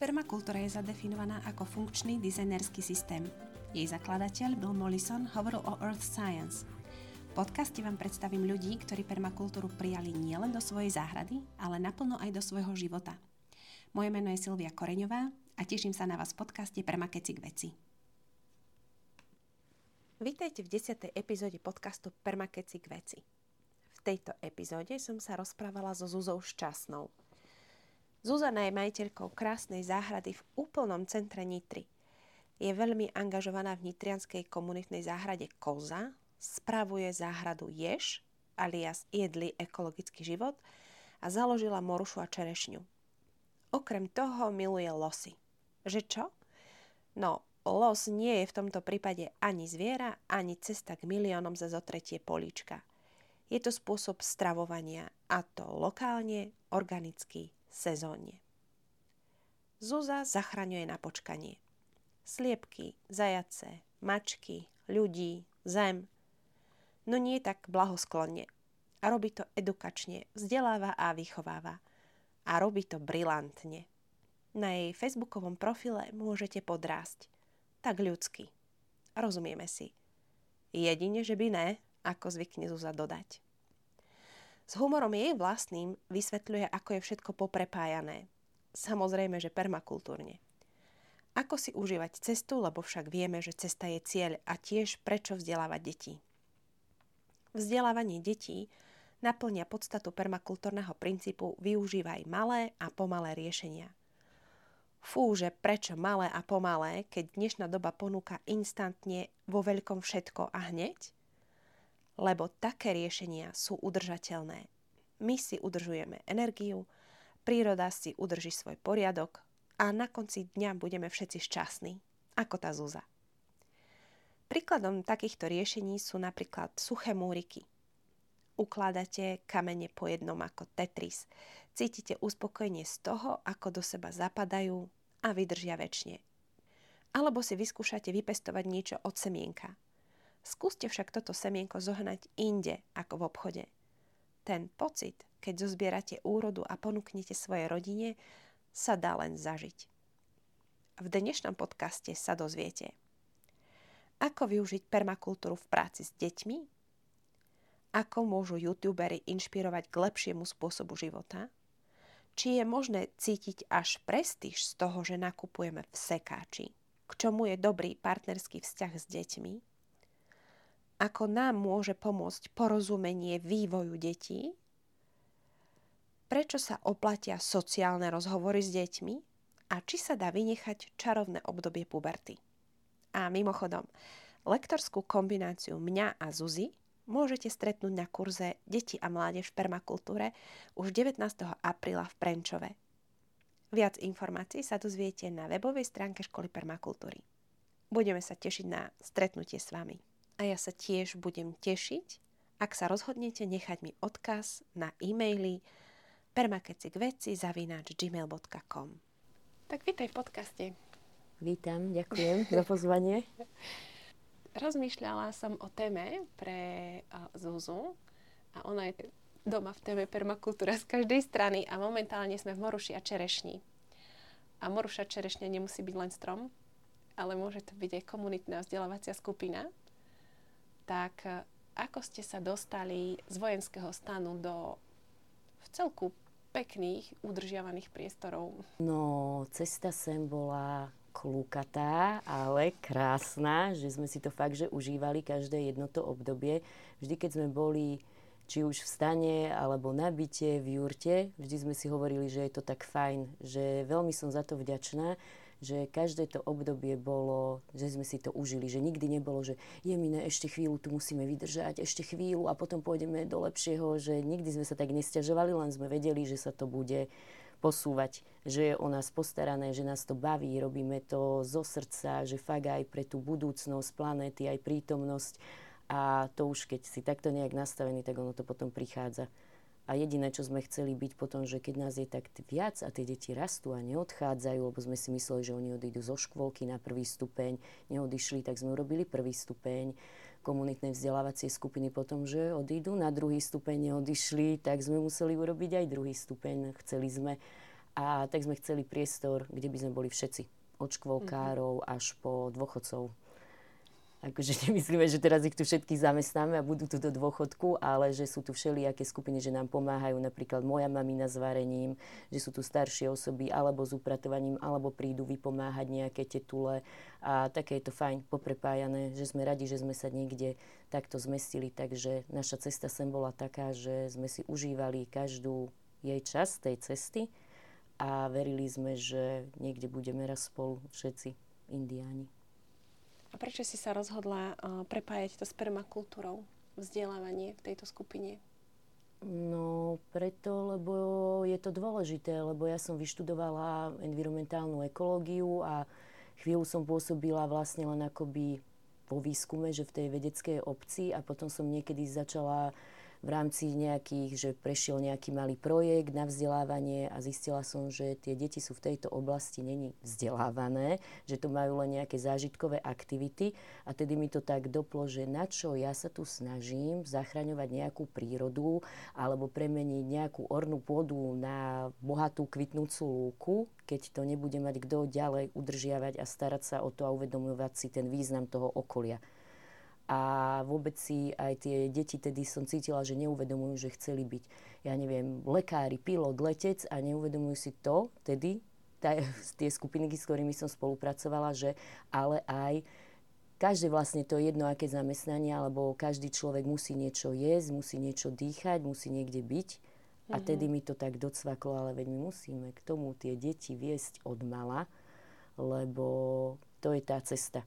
Permakultúra je zadefinovaná ako funkčný dizajnerský systém. Jej zakladateľ Bill Mollison hovoril o Earth Science. V podcaste vám predstavím ľudí, ktorí permakultúru prijali nielen do svojej záhrady, ale naplno aj do svojho života. Moje meno je Silvia Koreňová a teším sa na vás v podcaste Permakeci k veci. Vítajte v 10. epizóde podcastu Permakeci k veci. V tejto epizóde som sa rozprávala so Zuzou Šťastnou – Zuzana je majiteľkou krásnej záhrady v úplnom centre Nitry. Je veľmi angažovaná v nitrianskej komunitnej záhrade Koza, spravuje záhradu Ješ, alias Jedli ekologický život a založila Morušu a Čerešňu. Okrem toho miluje losy. Že čo? No, los nie je v tomto prípade ani zviera, ani cesta k miliónom za zotretie políčka. Je to spôsob stravovania a to lokálne, organicky, sezónne. Zuza zachraňuje na počkanie. Sliepky, zajace, mačky, ľudí, zem. No nie tak blahosklonne. A robí to edukačne, vzdeláva a vychováva. A robí to brilantne. Na jej facebookovom profile môžete podrásť. Tak ľudsky. Rozumieme si. Jedine, že by ne, ako zvykne Zuza dodať. S humorom jej vlastným vysvetľuje, ako je všetko poprepájané. Samozrejme, že permakultúrne. Ako si užívať cestu, lebo však vieme, že cesta je cieľ a tiež prečo vzdelávať deti. Vzdelávanie detí naplňa podstatu permakultúrneho princípu využívaj malé a pomalé riešenia. Fú, že prečo malé a pomalé, keď dnešná doba ponúka instantne vo veľkom všetko a hneď? Lebo také riešenia sú udržateľné. My si udržujeme energiu, príroda si udrží svoj poriadok a na konci dňa budeme všetci šťastní, ako tá Zúza. Príkladom takýchto riešení sú napríklad suché múriky. Ukladate kamene po jednom ako Tetris. Cítite uspokojenie z toho, ako do seba zapadajú a vydržia väčšine. Alebo si vyskúšate vypestovať niečo od semienka – Skúste však toto semienko zohnať inde ako v obchode. Ten pocit, keď zozbierate úrodu a ponúknete svojej rodine, sa dá len zažiť. V dnešnom podcaste sa dozviete, ako využiť permakultúru v práci s deťmi, ako môžu youtubery inšpirovať k lepšiemu spôsobu života, či je možné cítiť až prestíž z toho, že nakupujeme v sekáči, k čomu je dobrý partnerský vzťah s deťmi, ako nám môže pomôcť porozumenie vývoju detí, prečo sa oplatia sociálne rozhovory s deťmi a či sa dá vynechať čarovné obdobie puberty. A mimochodom, lektorskú kombináciu mňa a Zuzy môžete stretnúť na kurze Deti a mládež v permakultúre už 19. apríla v Prenčove. Viac informácií sa dozviete na webovej stránke školy permakultúry. Budeme sa tešiť na stretnutie s vami a ja sa tiež budem tešiť, ak sa rozhodnete nechať mi odkaz na e-maily permakecikveci.gmail.com Tak vítaj v podcaste. Vítam, ďakujem za pozvanie. Rozmýšľala som o téme pre Zuzu a ona je doma v téme permakultúra z každej strany a momentálne sme v Moruši a Čerešni. A Moruša Čerešňa nemusí byť len strom, ale môže to byť aj komunitná vzdelávacia skupina, tak e, ako ste sa dostali z vojenského stanu do v celku pekných, udržiavaných priestorov? No, cesta sem bola klúkatá, ale krásna, že sme si to fakt, že užívali každé jedno to obdobie. Vždy, keď sme boli či už v stane, alebo na byte, v jurte, vždy sme si hovorili, že je to tak fajn, že veľmi som za to vďačná, že každé to obdobie bolo, že sme si to užili, že nikdy nebolo, že je mine, ešte chvíľu tu musíme vydržať, ešte chvíľu a potom pôjdeme do lepšieho, že nikdy sme sa tak nestiažovali, len sme vedeli, že sa to bude posúvať, že je o nás postarané, že nás to baví, robíme to zo srdca, že fakt aj pre tú budúcnosť planéty, aj prítomnosť a to už keď si takto nejak nastavený, tak ono to potom prichádza. A jediné, čo sme chceli byť potom, že keď nás je tak viac a tie deti rastú a neodchádzajú, lebo sme si mysleli, že oni odídu zo škôlky na prvý stupeň, neodišli, tak sme urobili prvý stupeň komunitnej vzdelávacie skupiny potom, že odídu na druhý stupeň, neodišli, tak sme museli urobiť aj druhý stupeň. Chceli sme A tak sme chceli priestor, kde by sme boli všetci. Od škôlkárov mm-hmm. až po dôchodcov akože nemyslíme, že teraz ich tu všetkých zamestnáme a budú tu do dôchodku, ale že sú tu všelijaké skupiny, že nám pomáhajú, napríklad moja mamina s varením, že sú tu staršie osoby, alebo s upratovaním, alebo prídu vypomáhať nejaké tetule a také je to fajn, poprepájané, že sme radi, že sme sa niekde takto zmestili, takže naša cesta sem bola taká, že sme si užívali každú jej čas tej cesty a verili sme, že niekde budeme raz spolu všetci indiáni. A prečo si sa rozhodla uh, prepájať to s permakultúrou, vzdelávanie v tejto skupine? No, preto, lebo je to dôležité, lebo ja som vyštudovala environmentálnu ekológiu a chvíľu som pôsobila vlastne len akoby po výskume, že v tej vedeckej obci a potom som niekedy začala v rámci nejakých, že prešiel nejaký malý projekt na vzdelávanie a zistila som, že tie deti sú v tejto oblasti není vzdelávané, že to majú len nejaké zážitkové aktivity. A tedy mi to tak doplo, že na čo ja sa tu snažím zachraňovať nejakú prírodu alebo premeniť nejakú ornú pôdu na bohatú kvitnúcu lúku, keď to nebude mať kto ďalej udržiavať a starať sa o to a uvedomovať si ten význam toho okolia a vôbec si aj tie deti tedy som cítila, že neuvedomujú, že chceli byť, ja neviem, lekári, pilot, letec a neuvedomujú si to tedy, tá, tie skupiny, s ktorými som spolupracovala, že ale aj každé vlastne to jedno, aké zamestnanie, alebo každý človek musí niečo jesť, musí niečo dýchať, musí niekde byť. A mm-hmm. tedy mi to tak docvaklo, ale veď my musíme k tomu tie deti viesť od mala, lebo to je tá cesta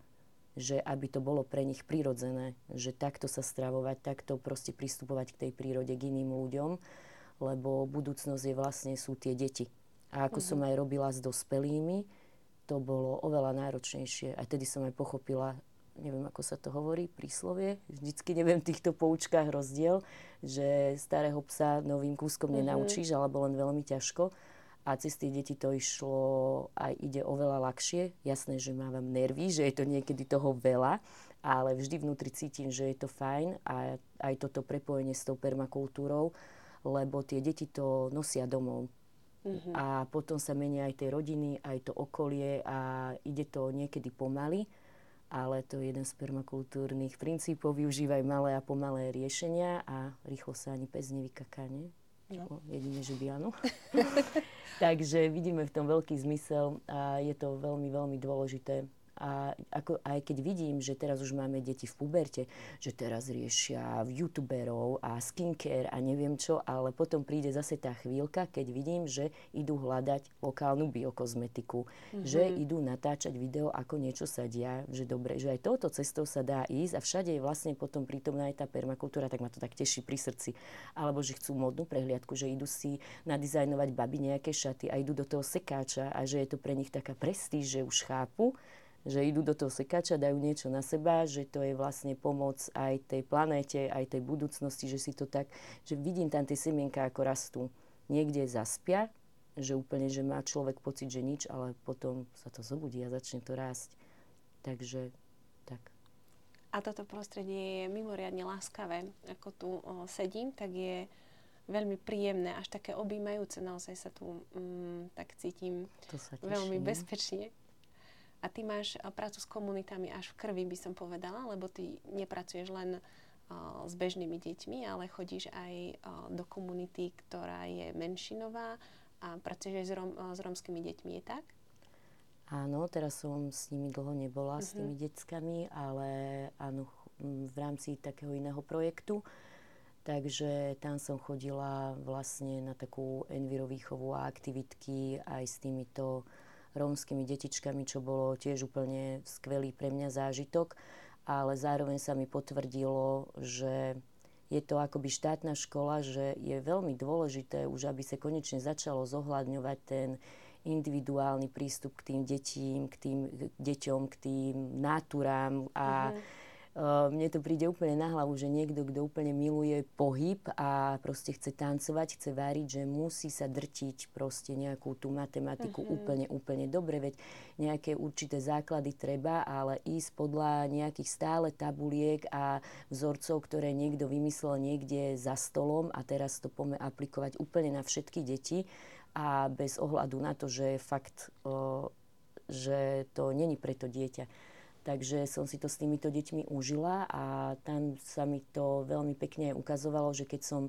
že aby to bolo pre nich prirodzené, že takto sa stravovať, takto proste pristupovať k tej prírode, k iným ľuďom, lebo budúcnosť je vlastne sú tie deti. A ako uh-huh. som mhm. aj robila s dospelými, to bolo oveľa náročnejšie. A tedy som aj pochopila, neviem ako sa to hovorí, príslovie, vždycky neviem v týchto poučkách rozdiel, že starého psa novým kúskom uh-huh. nenaučíš, alebo len veľmi ťažko a cez tie deti to išlo aj ide oveľa ľahšie. Jasné, že mávam nervy, že je to niekedy toho veľa, ale vždy vnútri cítim, že je to fajn a aj toto prepojenie s tou permakultúrou, lebo tie deti to nosia domov. Mm-hmm. A potom sa menia aj tie rodiny, aj to okolie a ide to niekedy pomaly, ale to je jeden z permakultúrnych princípov. Využívaj malé a pomalé riešenia a rýchlo sa ani pes nevykaká, nie? No. Jedine, že by áno. Takže vidíme v tom veľký zmysel a je to veľmi, veľmi dôležité a ako, aj keď vidím, že teraz už máme deti v puberte, že teraz riešia youtuberov a skincare a neviem čo, ale potom príde zase tá chvíľka, keď vidím, že idú hľadať lokálnu biokozmetiku, mm-hmm. že idú natáčať video, ako niečo sa dia, že dobre, že aj touto cestou sa dá ísť a všade je vlastne potom prítomná aj tá permakultúra, tak ma to tak teší pri srdci. Alebo že chcú modnú prehliadku, že idú si nadizajnovať baby nejaké šaty a idú do toho sekáča a že je to pre nich taká prestíž, že už chápu, že idú do toho sekača, dajú niečo na seba, že to je vlastne pomoc aj tej planéte, aj tej budúcnosti, že si to tak, že vidím tam tie semienka, ako rastú. Niekde zaspia, že úplne, že má človek pocit, že nič, ale potom sa to zobudí a začne to rásť. Takže tak. A toto prostredie je mimoriadne láskavé. Ako tu o, sedím, tak je veľmi príjemné, až také objímajúce. Naozaj sa tu mm, tak cítim to sa veľmi bezpečne. A ty máš eh, prácu s komunitami až v krvi, by som povedala, lebo ty nepracuješ len uh, s bežnými deťmi, ale chodíš aj uh, do komunity, ktorá je menšinová a pracuješ aj s, rom, uh, s romskými deťmi, je tak? Áno, teraz som s nimi dlho nebola, uh-huh. s tými mhm. deckami, ale áno, v rámci takého iného projektu. Takže tam som chodila vlastne na takú envirovýchovu a aktivitky aj s týmito rómskymi detičkami, čo bolo tiež úplne skvelý pre mňa zážitok, ale zároveň sa mi potvrdilo, že je to akoby štátna škola, že je veľmi dôležité už, aby sa konečne začalo zohľadňovať ten individuálny prístup k tým detím, k tým deťom, k tým náturám a mm-hmm mne to príde úplne na hlavu, že niekto, kto úplne miluje pohyb a proste chce tancovať, chce váriť, že musí sa drtiť proste nejakú tú matematiku uh-huh. úplne, úplne dobre, veď nejaké určité základy treba, ale ísť podľa nejakých stále tabuliek a vzorcov, ktoré niekto vymyslel niekde za stolom a teraz to poďme aplikovať úplne na všetky deti a bez ohľadu na to, že fakt, o, že to není pre to dieťa. Takže som si to s týmito deťmi užila a tam sa mi to veľmi pekne ukazovalo, že keď som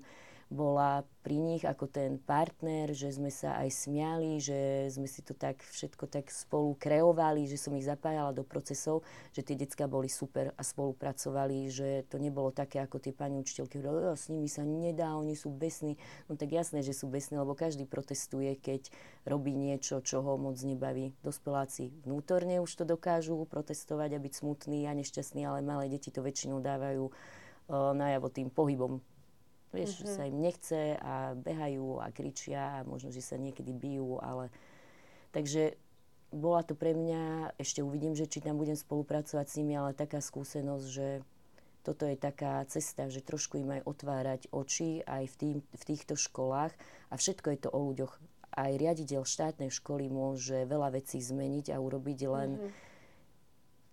bola pri nich ako ten partner, že sme sa aj smiali, že sme si to tak všetko tak spolu kreovali, že som ich zapájala do procesov, že tie decka boli super a spolupracovali, že to nebolo také ako tie pani učiteľky, ktoré s nimi sa nedá, oni sú besní. No tak jasné, že sú besní, lebo každý protestuje, keď robí niečo, čo ho moc nebaví. Dospeláci vnútorne už to dokážu protestovať a byť smutní a nešťastní, ale malé deti to väčšinou dávajú najavo tým pohybom Vieš, mm-hmm. sa im nechce a behajú a kričia a možno, že sa niekedy bijú, ale... Takže bola to pre mňa, ešte uvidím, že či tam budem spolupracovať s nimi, ale taká skúsenosť, že toto je taká cesta, že trošku im aj otvárať oči aj v, tým, v týchto školách a všetko je to o ľuďoch. Aj riaditeľ štátnej školy môže veľa vecí zmeniť a urobiť len... Mm-hmm.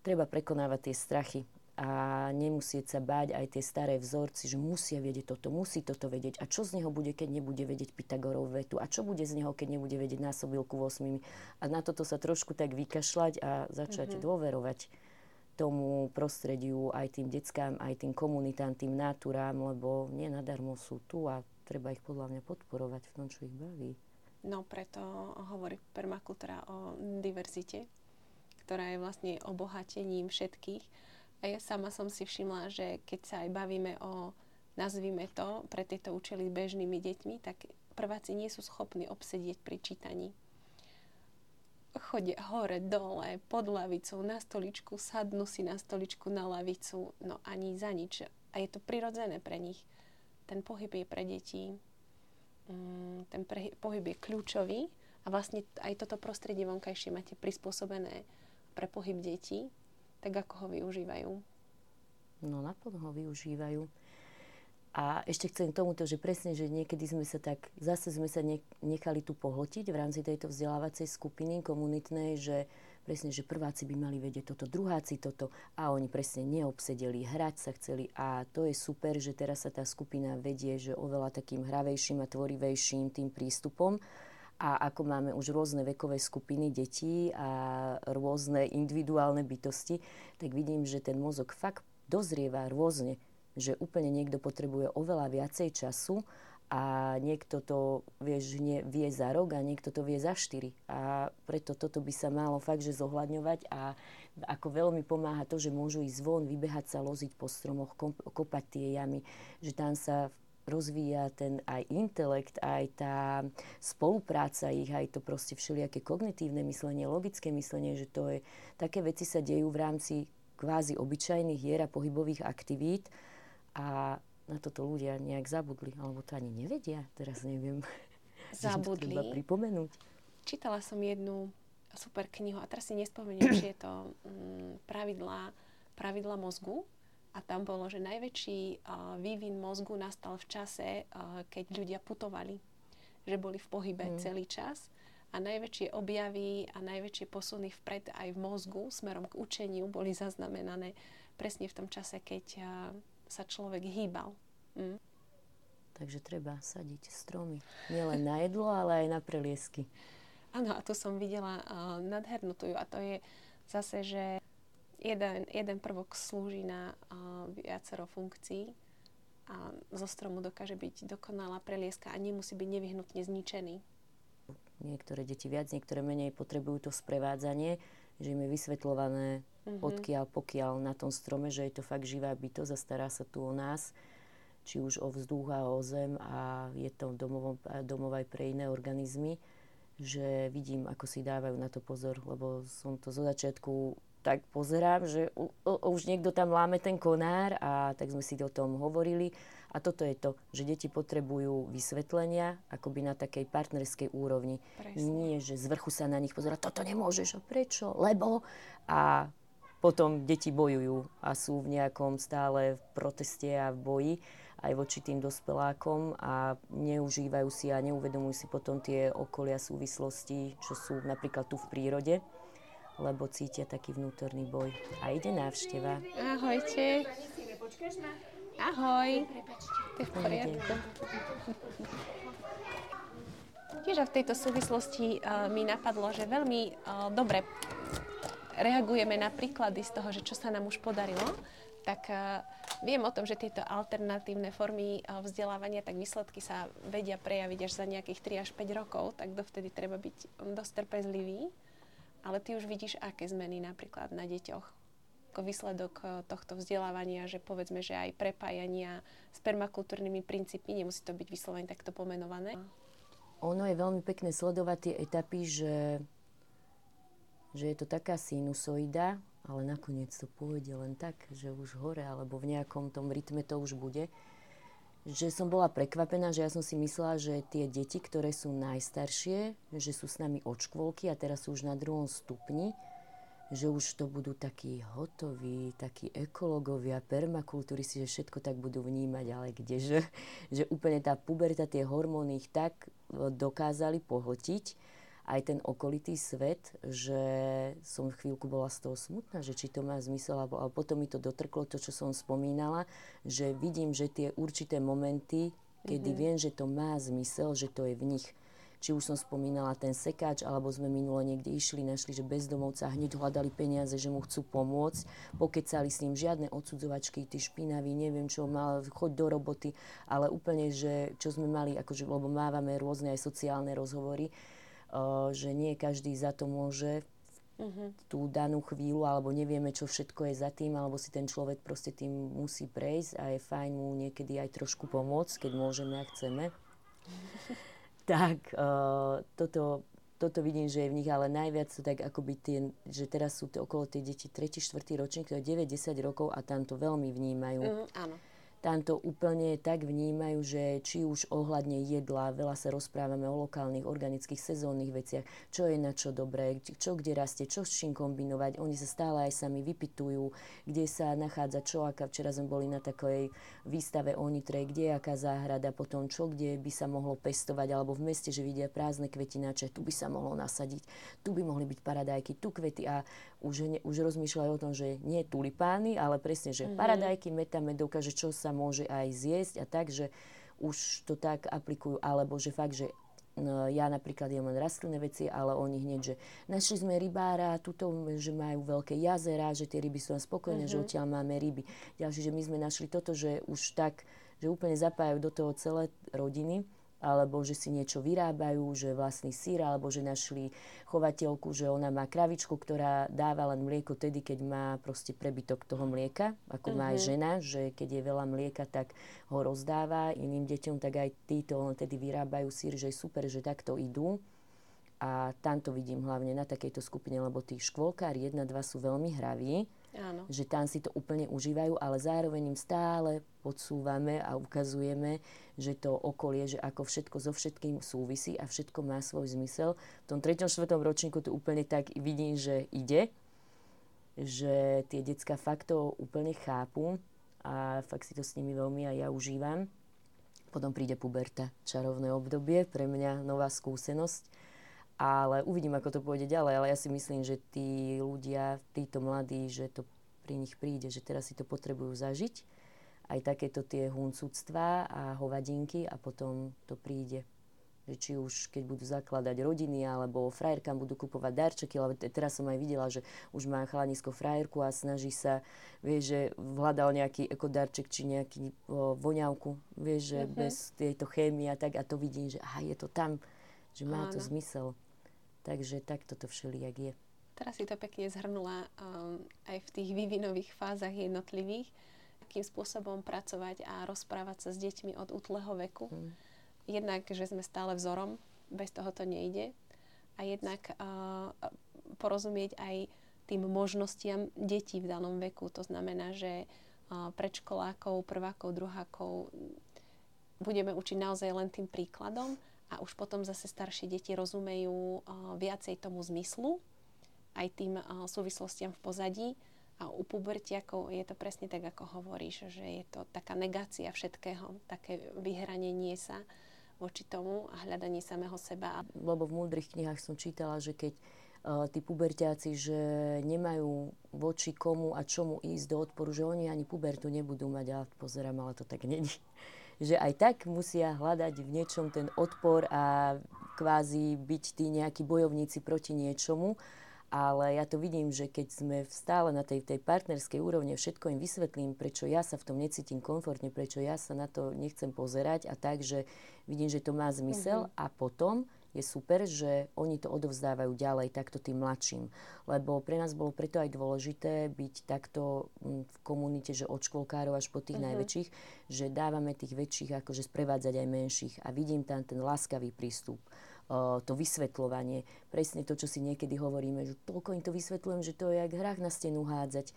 Treba prekonávať tie strachy a nemusieť sa báť aj tie staré vzorci, že musia vedieť toto, musí toto vedieť. A čo z neho bude, keď nebude vedieť Pythagorov vetu? A čo bude z neho, keď nebude vedieť násobilku 8? A na toto sa trošku tak vykašľať a začať mm-hmm. dôverovať tomu prostrediu, aj tým deckám, aj tým komunitám, tým náturám, lebo nie nadarmo sú tu a treba ich podľa mňa podporovať v tom, čo ich baví. No preto hovorí permakultúra o diverzite, ktorá je vlastne obohatením všetkých a ja sama som si všimla, že keď sa aj bavíme o, nazvime to, pre tieto účely bežnými deťmi, tak prváci nie sú schopní obsedieť pri čítaní. Chodia hore, dole, pod lavicou, na stoličku, sadnú si na stoličku, na lavicu, no ani za nič. A je to prirodzené pre nich. Ten pohyb je pre deti, mm, ten pohyb je kľúčový a vlastne aj toto prostredie vonkajšie máte prispôsobené pre pohyb detí tak ako ho využívajú? No naplno ho využívajú. A ešte chcem k tomuto, že presne, že niekedy sme sa tak, zase sme sa nechali tu pohltiť v rámci tejto vzdelávacej skupiny komunitnej, že presne, že prváci by mali vedieť toto, druháci toto a oni presne neobsedeli, hrať sa chceli a to je super, že teraz sa tá skupina vedie, že oveľa takým hravejším a tvorivejším tým prístupom a ako máme už rôzne vekové skupiny detí a rôzne individuálne bytosti, tak vidím, že ten mozog fakt dozrieva rôzne, že úplne niekto potrebuje oveľa viacej času a niekto to vieš, nie, vie za rok a niekto to vie za štyri. A preto toto by sa malo fakt, že zohľadňovať a ako veľmi pomáha to, že môžu ísť von, vybehať sa, loziť po stromoch, kopať tie jamy, že tam sa rozvíja ten aj intelekt, aj tá spolupráca ich, aj to proste všelijaké kognitívne myslenie, logické myslenie, že to je, také veci sa dejú v rámci kvázi obyčajných hier a pohybových aktivít a na toto ľudia nejak zabudli, alebo to ani nevedia, teraz neviem. Zabudli. treba pripomenúť. Čítala som jednu super knihu a teraz si nespomeniem, či je to mm, pravidla, pravidla mozgu a tam bolo, že najväčší uh, vývin mozgu nastal v čase, uh, keď ľudia putovali, že boli v pohybe mm. celý čas a najväčšie objavy a najväčšie posuny vpred aj v mozgu smerom k učeniu boli zaznamenané presne v tom čase, keď uh, sa človek hýbal. Mm. Takže treba sadiť stromy. Nielen na jedlo, ale aj na preliesky. Áno, a tu som videla uh, nadhernú a to je zase, že jeden, jeden prvok slúži na uh, viacero funkcií a zo stromu dokáže byť dokonalá prelieska a nemusí byť nevyhnutne zničený. Niektoré deti viac, niektoré menej potrebujú to sprevádzanie, že im je vysvetľované mm-hmm. odkiaľ, pokiaľ na tom strome, že je to fakt živá bytosť a stará sa tu o nás, či už o vzduch a o zem a je to domov, domov aj pre iné organizmy, že vidím, ako si dávajú na to pozor, lebo som to zo začiatku tak pozerám, že u, u, už niekto tam láme ten konár a tak sme si o tom hovorili. A toto je to, že deti potrebujú vysvetlenia akoby na takej partnerskej úrovni. Presne. Nie, že z vrchu sa na nich pozera, toto nemôžeš, a prečo, lebo. A potom deti bojujú a sú v nejakom stále v proteste a v boji aj voči tým dospelákom a neužívajú si a neuvedomujú si potom tie okolia súvislosti, čo sú napríklad tu v prírode lebo cítia taký vnútorný boj. A ide návšteva. Ahojte. Ahoj. To je v poriadku. Tiež v tejto súvislosti uh, mi napadlo, že veľmi uh, dobre reagujeme na príklady z toho, že čo sa nám už podarilo, tak uh, viem o tom, že tieto alternatívne formy uh, vzdelávania, tak výsledky sa vedia prejaviť až za nejakých 3 až 5 rokov, tak dovtedy treba byť dosť trpezlivý. Ale ty už vidíš, aké zmeny napríklad na deťoch ako výsledok uh, tohto vzdelávania, že povedzme, že aj prepájania s permakultúrnymi princípmi, nemusí to byť vyslovene takto pomenované. Ono je veľmi pekné sledovať tie etapy, že, že je to taká sinusoida, ale nakoniec to pôjde len tak, že už hore, alebo v nejakom tom rytme to už bude. Že som bola prekvapená, že ja som si myslela, že tie deti, ktoré sú najstaršie, že sú s nami od škôlky a teraz sú už na druhom stupni, že už to budú takí hotoví, takí ekológovia, permakultúristi, že všetko tak budú vnímať, ale kdeže, že úplne tá puberta, tie hormóny ich tak e, dokázali pohltiť, aj ten okolitý svet, že som chvíľku bola z toho smutná, že či to má zmysel, alebo, ale potom mi to dotrklo to, čo som spomínala, že vidím, že tie určité momenty, kedy mm-hmm. viem, že to má zmysel, že to je v nich či už som spomínala ten sekáč, alebo sme minulo niekde išli, našli, že bezdomovca hneď hľadali peniaze, že mu chcú pomôcť, pokecali s ním žiadne odsudzovačky, ty špinavý, neviem čo, mal, choď do roboty, ale úplne, že čo sme mali, akože, lebo mávame rôzne aj sociálne rozhovory, že nie každý za to môže uh-huh. tú danú chvíľu, alebo nevieme, čo všetko je za tým, alebo si ten človek proste tým musí prejsť a je fajn mu niekedy aj trošku pomôcť, keď môžeme a chceme. tak uh, toto, toto vidím, že je v nich, ale najviac to tak akoby tie, že teraz sú to okolo tie deti 3. 4. ročník, to je 9-10 rokov a tam to veľmi vnímajú. Mm, áno tam to úplne tak vnímajú, že či už ohľadne jedla, veľa sa rozprávame o lokálnych, organických, sezónnych veciach, čo je na čo dobré, čo kde rastie, čo s čím kombinovať. Oni sa stále aj sami vypitujú, kde sa nachádza čo, aká včera sme boli na takej výstave o Nitre, kde je aká záhrada, potom čo, kde by sa mohlo pestovať, alebo v meste, že vidia prázdne kvetináče, tu by sa mohlo nasadiť, tu by mohli byť paradajky, tu kvety a už, už rozmýšľajú o tom, že nie tulipány, ale presne, že mm-hmm. paradajky, meta, medovka, že čo sa môže aj zjesť a tak, že už to tak aplikujú, alebo že fakt, že no, ja napríklad jem len rastlinné veci, ale oni hneď, že našli sme rybára, tuto, že majú veľké jazera, že tie ryby sú spokojné, mm-hmm. že mhm. odtiaľ máme ryby. Ďalší, že my sme našli toto, že už tak, že úplne zapájajú do toho celé rodiny alebo že si niečo vyrábajú, že vlastný sír, alebo že našli chovateľku, že ona má kravičku, ktorá dáva len mlieko tedy, keď má proste prebytok toho mlieka, ako uh-huh. má aj mhm. žena, že keď je veľa mlieka, tak ho rozdáva iným deťom, tak aj títo len tedy vyrábajú sír, že je super, že takto idú. A tam to vidím hlavne na takejto skupine, lebo tí škôlkári 1-2 sú veľmi hraví Áno. Že tam si to úplne užívajú, ale zároveň im stále podsúvame a ukazujeme, že to okolie, že ako všetko so všetkým súvisí a všetko má svoj zmysel. V tom 3. 4. ročníku to úplne tak vidím, že ide, že tie decka fakt to úplne chápu a fakt si to s nimi veľmi aj ja užívam. Potom príde puberta, čarovné obdobie, pre mňa nová skúsenosť ale uvidím, ako to pôjde ďalej. Ale ja si myslím, že tí ľudia, títo mladí, že to pri nich príde, že teraz si to potrebujú zažiť. Aj takéto tie huncúctva a hovadinky a potom to príde. Že či už keď budú zakladať rodiny alebo frajerkám budú kupovať darčeky, ale teraz som aj videla, že už má chalanisko frajerku a snaží sa, vie, že hľadal nejaký ekodarček či nejaký o, voňavku, vie, že mm-hmm. bez tejto chémie a tak a to vidím, že aha, je to tam, že má Áno. to zmysel. Takže takto to všelijak je. Teraz si to pekne zhrnula um, aj v tých vývinových fázach jednotlivých, akým spôsobom pracovať a rozprávať sa s deťmi od útleho veku. Mm. Jednak, že sme stále vzorom, bez toho to nejde. A jednak uh, porozumieť aj tým možnostiam detí v danom veku. To znamená, že uh, predškolákov, prvákov, druhákov budeme učiť naozaj len tým príkladom a už potom zase staršie deti rozumejú viacej tomu zmyslu, aj tým súvislostiam v pozadí. A u pubertiakov je to presne tak, ako hovoríš, že je to taká negácia všetkého, také vyhranenie sa voči tomu a hľadanie samého seba. Lebo v múdrych knihách som čítala, že keď uh, tí pubertiaci, že nemajú voči komu a čomu ísť do odporu, že oni ani pubertu nebudú mať, ale pozerám, ale to tak není že aj tak musia hľadať v niečom ten odpor a kvázi byť tí nejakí bojovníci proti niečomu. Ale ja to vidím, že keď sme stále na tej, tej partnerskej úrovne, všetko im vysvetlím, prečo ja sa v tom necítim komfortne, prečo ja sa na to nechcem pozerať a tak, že vidím, že to má zmysel mm-hmm. a potom je super, že oni to odovzdávajú ďalej takto tým mladším. Lebo pre nás bolo preto aj dôležité byť takto mm, v komunite, že od škôlkárov až po tých uh-huh. najväčších, že dávame tých väčších akože sprevádzať aj menších a vidím tam ten láskavý prístup to vysvetľovanie. Presne to, čo si niekedy hovoríme, že toľko im to vysvetľujem, že to je jak hrách na stenu hádzať.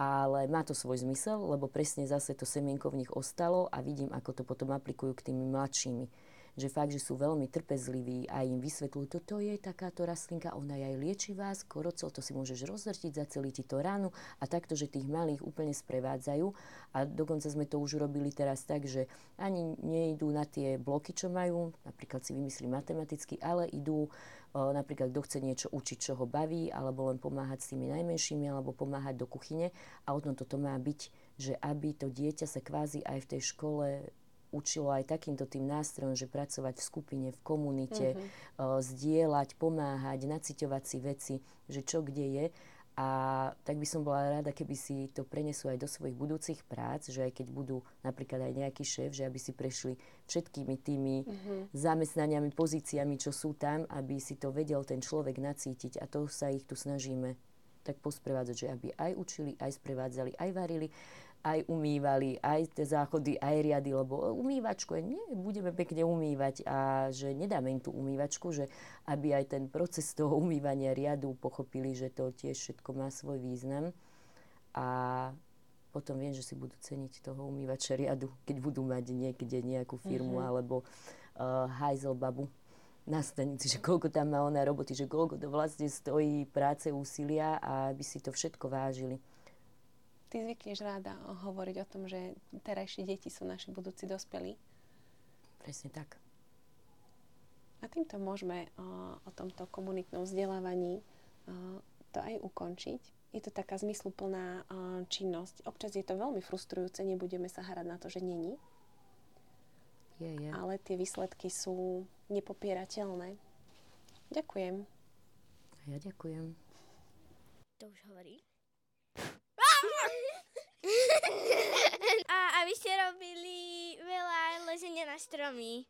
Ale má to svoj zmysel, lebo presne zase to semienko v nich ostalo a vidím, ako to potom aplikujú k tými mladšími že fakt, že sú veľmi trpezliví a im vysvetľujú, toto je takáto rastlinka, ona je aj liečivá, korocel, to si môžeš rozrtiť, zaceliť ti to ránu. A takto, že tých malých úplne sprevádzajú. A dokonca sme to už urobili teraz tak, že ani nejdú na tie bloky, čo majú, napríklad si vymyslí matematicky, ale idú napríklad kto chce niečo učiť, čo ho baví, alebo len pomáhať s tými najmenšími, alebo pomáhať do kuchyne. A o tom toto má byť, že aby to dieťa sa kvázi aj v tej škole učilo aj takýmto tým nástrojom, že pracovať v skupine, v komunite, mm-hmm. uh, zdieľať, pomáhať, naciťovať si veci, že čo kde je. A tak by som bola rada, keby si to prenesú aj do svojich budúcich prác, že aj keď budú napríklad aj nejaký šéf, že aby si prešli všetkými tými mm-hmm. zamestnaniami, pozíciami, čo sú tam, aby si to vedel ten človek nacítiť. A to sa ich tu snažíme tak posprevádzať, že aby aj učili, aj sprevádzali, aj varili aj umývali, aj tie záchody, aj riady, lebo umývačku nie, budeme pekne umývať a že nedáme im tú umývačku, že aby aj ten proces toho umývania riadu pochopili, že to tiež všetko má svoj význam. A potom viem, že si budú ceniť toho umývača riadu, keď budú mať niekde nejakú firmu uh-huh. alebo uh, hajzel babu na stanici, že koľko tam má ona roboty, že koľko to vlastne stojí práce, úsilia a aby si to všetko vážili. Ty zvykneš ráda hovoriť o tom, že terajšie deti sú naši budúci dospelí. Presne tak. A týmto môžeme o, o tomto komunitnom vzdelávaní o, to aj ukončiť. Je to taká zmysluplná o, činnosť. Občas je to veľmi frustrujúce, nebudeme sa harať na to, že není. Je, je. Ale tie výsledky sú nepopierateľné. Ďakujem. Ja ďakujem. To už hovorí? A aby ste robili veľa lezenia na stromy.